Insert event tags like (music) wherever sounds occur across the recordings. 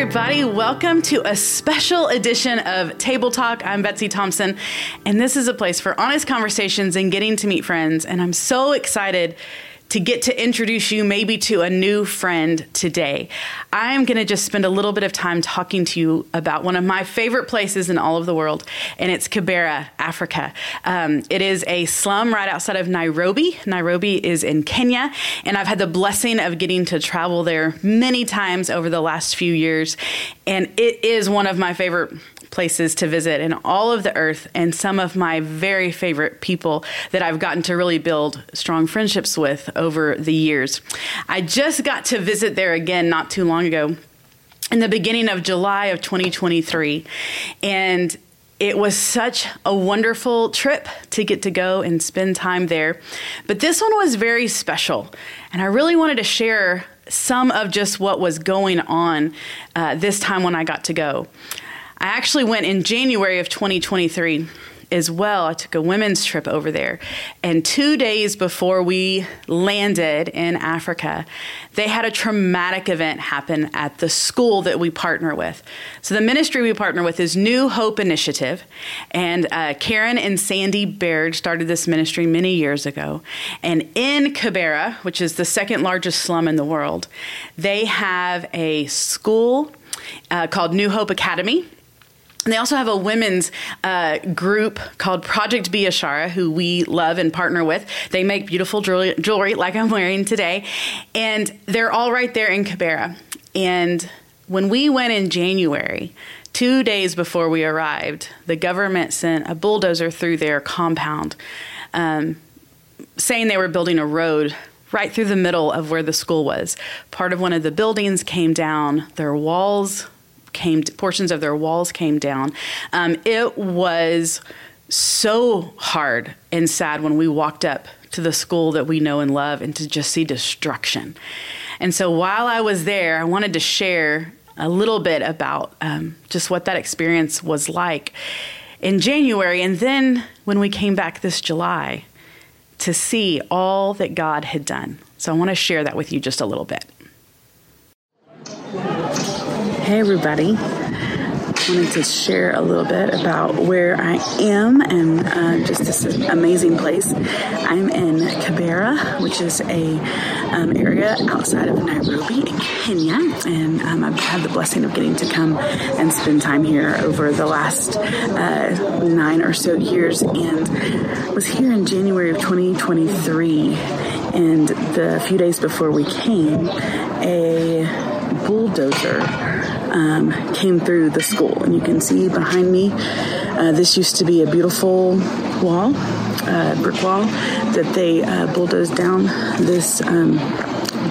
everybody. Welcome to a special edition of Table Talk. I'm Betsy Thompson, and this is a place for honest conversations and getting to meet friends. And I'm so excited to get to introduce you maybe to a new friend today. I am going to just spend a little bit of time talking to you about one of my favorite places in all of the world, and it's Kibera, Africa. Um, it is a slum right outside of Nairobi. Nairobi is in Kenya, and I've had the blessing of getting to travel there many times over the last few years, and it is one of my favorite places to visit in all of the earth and some of my very favorite people that I've gotten to really build strong friendships with over the years. I just got to visit there again not too long ago in the beginning of July of 2023 and it was such a wonderful trip to get to go and spend time there. But this one was very special. And I really wanted to share some of just what was going on uh, this time when I got to go. I actually went in January of 2023 as well. I took a women's trip over there. And two days before we landed in Africa, they had a traumatic event happen at the school that we partner with. So, the ministry we partner with is New Hope Initiative. And uh, Karen and Sandy Baird started this ministry many years ago. And in Kibera, which is the second largest slum in the world, they have a school uh, called New Hope Academy they also have a women's uh, group called Project Biashara, who we love and partner with. They make beautiful jewelry, jewelry like I'm wearing today. And they're all right there in Kibera. And when we went in January, two days before we arrived, the government sent a bulldozer through their compound um, saying they were building a road right through the middle of where the school was. Part of one of the buildings came down, their walls came portions of their walls came down. Um, it was so hard and sad when we walked up to the school that we know and love and to just see destruction. And so while I was there, I wanted to share a little bit about um, just what that experience was like in January. And then when we came back this July to see all that God had done. So I want to share that with you just a little bit. Hey, everybody. Wanted to share a little bit about where I am and uh, just this amazing place. I'm in Kibera, which is a um, area outside of Nairobi in Kenya, and um, I've had the blessing of getting to come and spend time here over the last uh, nine or so years, and was here in January of 2023. And the few days before we came, a bulldozer um, came through the school. And you can see behind me, uh, this used to be a beautiful wall, uh, brick wall, that they uh, bulldozed down. This um,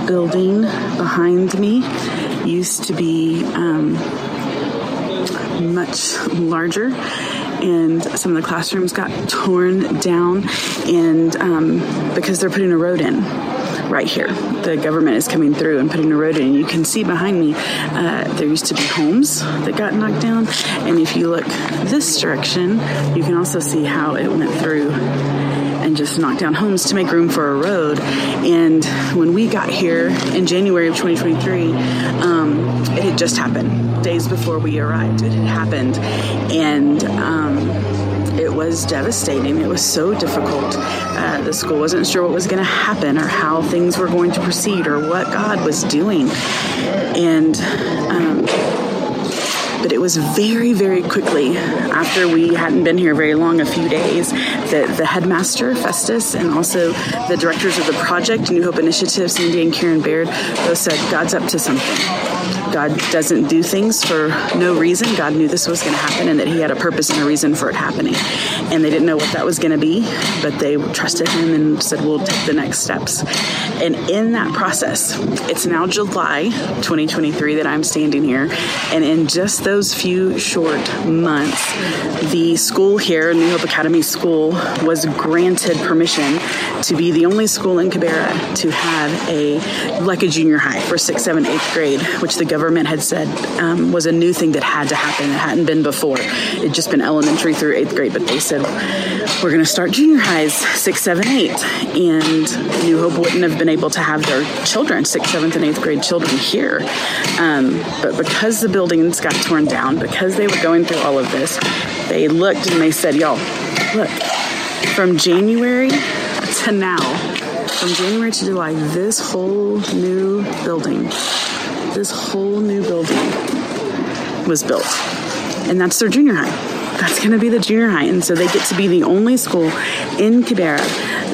building behind me used to be um, much larger and some of the classrooms got torn down and um, because they're putting a road in right here. The government is coming through and putting a road in. You can see behind me, uh, there used to be homes that got knocked down. And if you look this direction, you can also see how it went through and just knocked down homes to make room for a road. And when we got here in January of 2023, um, it had just happened. Days before we arrived, it had happened. And um, it was devastating. It was so difficult. Uh, the school wasn't sure what was going to happen or how things were going to proceed or what God was doing. And, um, but it was very, very quickly after we hadn't been here very long, a few days, that the headmaster, Festus, and also the directors of the project, New Hope Initiative, Sandy and Karen Baird, both said, God's up to something God doesn't do things for no reason. God knew this was going to happen and that He had a purpose and a reason for it happening. And they didn't know what that was going to be, but they trusted Him and said, We'll take the next steps. And in that process, it's now July 2023 that I'm standing here. And in just those few short months, the school here, New Hope Academy School, was granted permission to be the only school in Kibera to have a like a junior high for sixth, seventh, eighth grade, which the government government had said um, was a new thing that had to happen. It hadn't been before. It'd just been elementary through eighth grade, but they said we're going to start junior highs six, seven, eight, and New Hope wouldn't have been able to have their children, sixth, seventh, and eighth grade children here. Um, but because the buildings got torn down, because they were going through all of this, they looked and they said, "Y'all, look." From January to now, from January to July, this whole new building, this whole new building was built. And that's their junior high. That's going to be the junior high. And so they get to be the only school in Kibera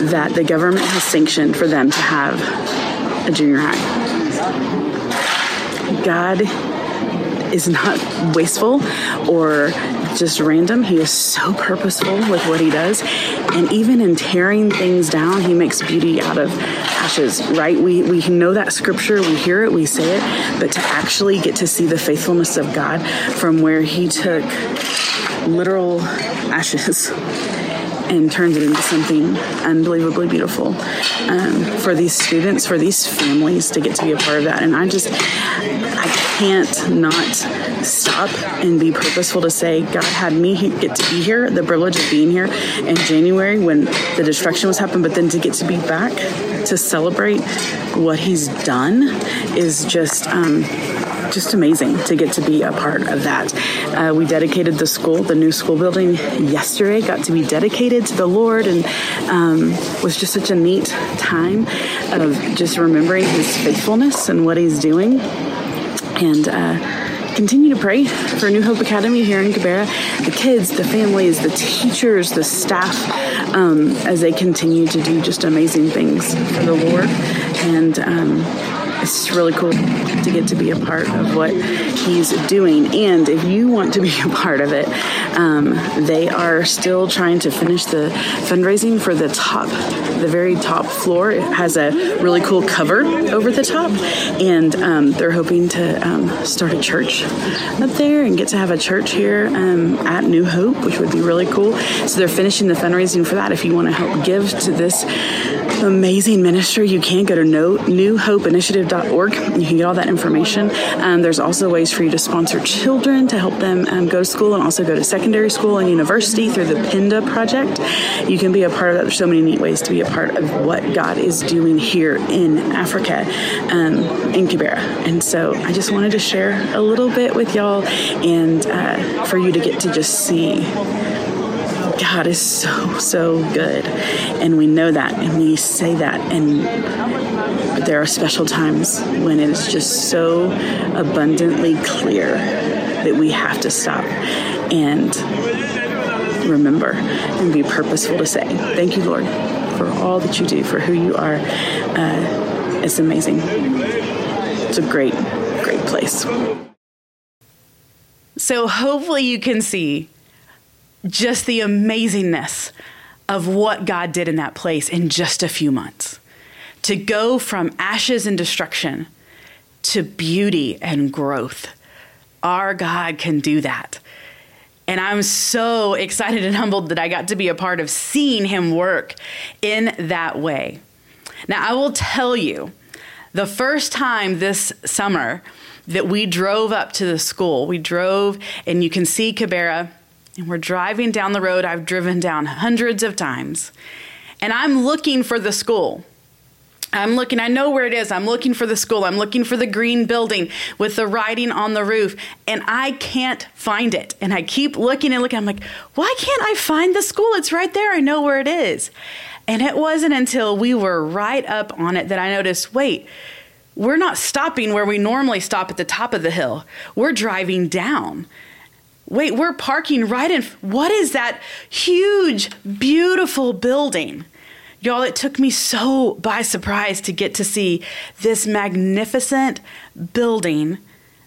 that the government has sanctioned for them to have a junior high. God is not wasteful or just random. He is so purposeful with what he does. And even in tearing things down, he makes beauty out of ashes, right? We, we know that scripture, we hear it, we say it, but to actually get to see the faithfulness of God from where he took literal ashes (laughs) and turns it into something unbelievably beautiful um, for these students, for these families to get to be a part of that. And I just, I can't not stop and be purposeful to say, God had me get to be here, the privilege of being here in January when the destruction was happening, but then to get to be back to celebrate what He's done is just. Um, just amazing to get to be a part of that. Uh, we dedicated the school, the new school building, yesterday. Got to be dedicated to the Lord, and um, was just such a neat time of just remembering His faithfulness and what He's doing, and. Uh, continue to pray for New Hope Academy here in Kibera, the kids, the families, the teachers, the staff, um, as they continue to do just amazing things for the Lord. And um, it's really cool to get to be a part of what he's doing. And if you want to be a part of it, um, they are still trying to finish the fundraising for the top, the very top floor. It has a really cool cover over the top, and um, they're hoping to um, start a church up there and get to have a church here um, at New Hope, which would be really cool. So they're finishing the fundraising for that. If you want to help give to this amazing ministry, you can go to no, newhopeinitiative.org. You can get all that information. Um, there's also ways for you to sponsor children to help them um, go to school and also go to secondary school and university through the PINDA project. You can be a part of that. There's so many neat ways to be a part of what God is doing here in Africa, um, in Kibera. And so I just wanted to share a little bit with y'all and uh, for you to get to just see God is so, so good. And we know that and we say that. And there are special times when it is just so abundantly clear that we have to stop and remember and be purposeful to say, Thank you, Lord, for all that you do, for who you are. Uh, it's amazing. It's a great, great place. So, hopefully, you can see just the amazingness of what God did in that place in just a few months. To go from ashes and destruction to beauty and growth. Our God can do that. And I'm so (laughs) excited and humbled that I got to be a part of seeing him work in that way. Now, I will tell you, the first time this summer that we drove up to the school, we drove and you can see Kibera and we're driving down the road I've driven down hundreds of times. And I'm looking for the school. I'm looking, I know where it is. I'm looking for the school. I'm looking for the green building with the writing on the roof, and I can't find it. And I keep looking and looking. I'm like, why can't I find the school? It's right there. I know where it is. And it wasn't until we were right up on it that I noticed wait, we're not stopping where we normally stop at the top of the hill, we're driving down. Wait, we're parking right in. What is that huge, beautiful building? Y'all, it took me so by surprise to get to see this magnificent building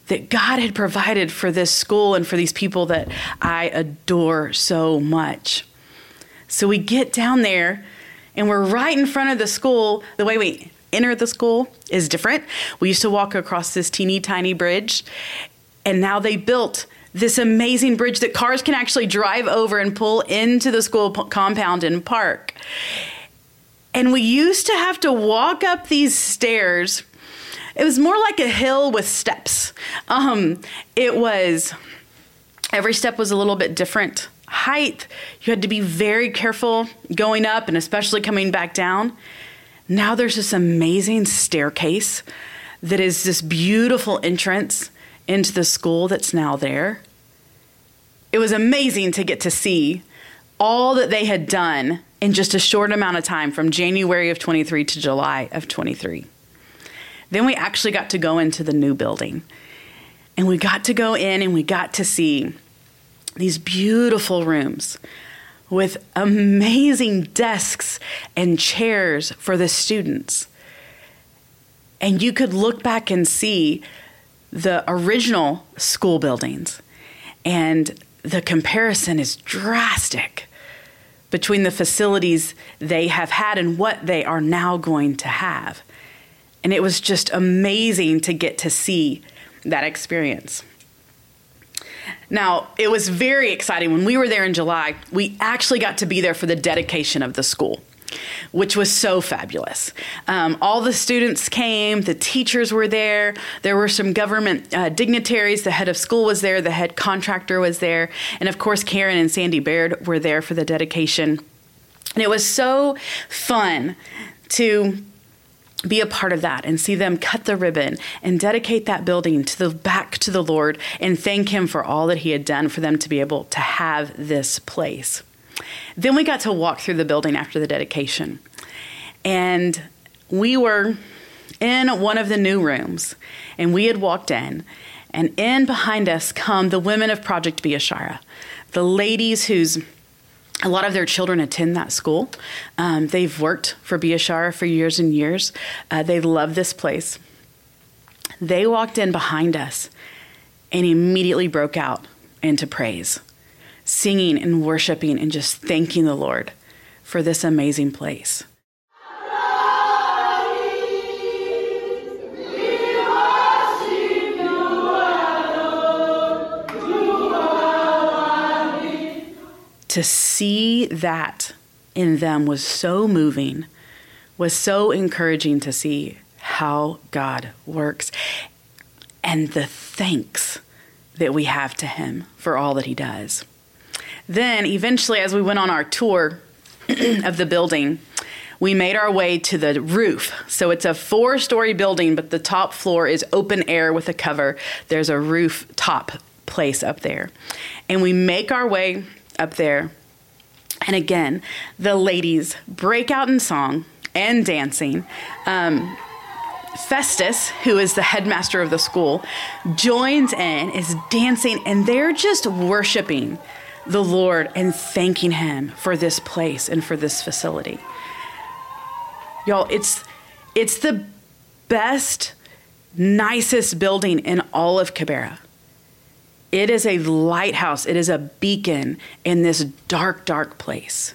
that God had provided for this school and for these people that I adore so much. So we get down there and we're right in front of the school. The way we enter the school is different. We used to walk across this teeny tiny bridge, and now they built this amazing bridge that cars can actually drive over and pull into the school p- compound and park. And we used to have to walk up these stairs it was more like a hill with steps. Um, it was every step was a little bit different height. You had to be very careful going up and especially coming back down. Now there's this amazing staircase that is this beautiful entrance into the school that's now there. It was amazing to get to see all that they had done in just a short amount of time from January of 23 to July of 23. Then we actually got to go into the new building. And we got to go in and we got to see these beautiful rooms with amazing desks and chairs for the students. And you could look back and see the original school buildings, and the comparison is drastic between the facilities they have had and what they are now going to have. And it was just amazing to get to see that experience. Now, it was very exciting. When we were there in July, we actually got to be there for the dedication of the school which was so fabulous. Um, all the students came, the teachers were there, there were some government uh, dignitaries, the head of school was there, the head contractor was there, and of course, Karen and Sandy Baird were there for the dedication. And it was so fun to be a part of that and see them cut the ribbon and dedicate that building to the back to the Lord and thank him for all that he had done for them to be able to have this place. Then we got to walk through the building after the dedication. And we were in one of the new rooms, and we had walked in. And in behind us come the women of Project Biashara, the ladies whose a lot of their children attend that school. Um, they've worked for Biashara for years and years. Uh, they love this place. They walked in behind us and immediately broke out into praise singing and worshiping and just thanking the Lord for this amazing place. To see that in them was so moving, was so encouraging to see how God works and the thanks that we have to Him for all that He does. Then, eventually, as we went on our tour (clears throat) of the building, we made our way to the roof. So it's a four story building, but the top floor is open air with a cover. There's a roof top place up there. And we make our way up there. And again, the ladies break out in song and dancing. Um, Festus, who is the headmaster of the school, joins in, is dancing, and they're just worshiping the Lord and thanking Him for this place and for this facility. Y'all, it's it's the best, nicest building in all of Kibera. It is a lighthouse, it is a beacon in this dark, dark place.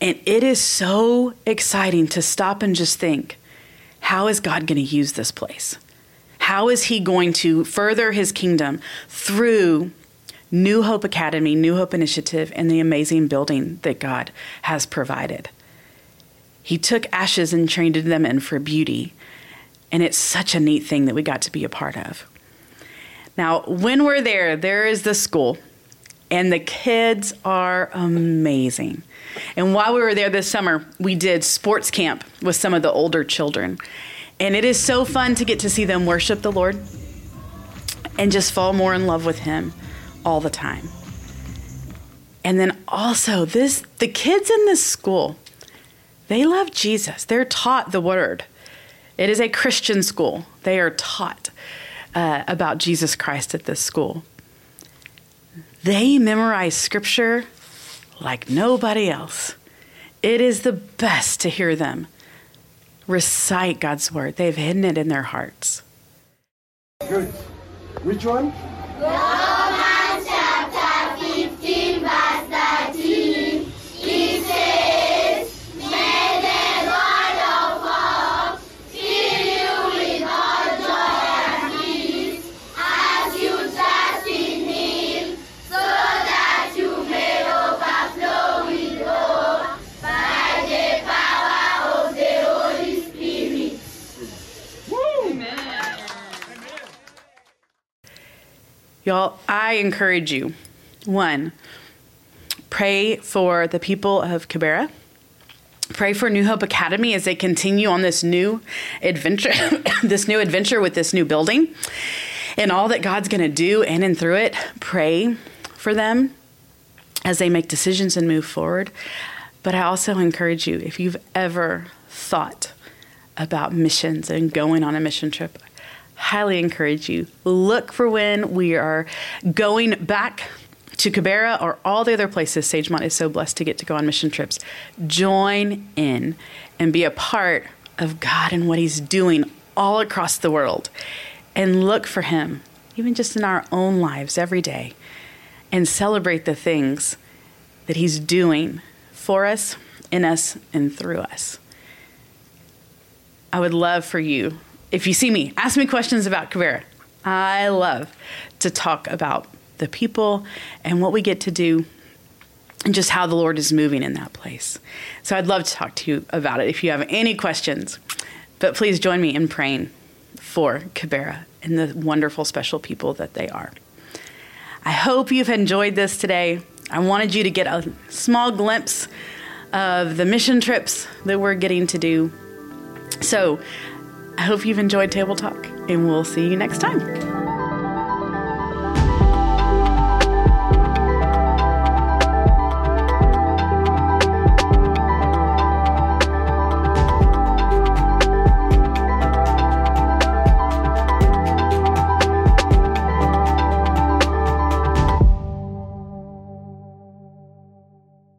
And it is so exciting to stop and just think how is God going to use this place? How is He going to further His kingdom through New Hope Academy, New Hope Initiative, and the amazing building that God has provided. He took ashes and traded them in for beauty. And it's such a neat thing that we got to be a part of. Now, when we're there, there is the school, and the kids are amazing. And while we were there this summer, we did sports camp with some of the older children. And it is so fun to get to see them worship the Lord and just fall more in love with Him all the time. And then also this the kids in this school, they love Jesus. They're taught the word. It is a Christian school. They are taught uh, about Jesus Christ at this school. They memorize scripture like nobody else. It is the best to hear them recite God's word. They've hidden it in their hearts. Good. Which one? Y'all, I encourage you one, pray for the people of Kibera. Pray for New Hope Academy as they continue on this new adventure, (coughs) this new adventure with this new building and all that God's going to do in and through it. Pray for them as they make decisions and move forward. But I also encourage you if you've ever thought about missions and going on a mission trip, highly encourage you look for when we are going back to Kibera or all the other places Sagemont is so blessed to get to go on mission trips. Join in and be a part of God and what He's doing all across the world. And look for Him, even just in our own lives every day, and celebrate the things that He's doing for us, in us, and through us. I would love for you, if you see me, ask me questions about Kibera. I love to talk about the people and what we get to do and just how the Lord is moving in that place. So I'd love to talk to you about it if you have any questions. But please join me in praying for Kibera and the wonderful, special people that they are. I hope you've enjoyed this today. I wanted you to get a small glimpse of the mission trips that we're getting to do. So I hope you've enjoyed Table Talk, and we'll see you next time.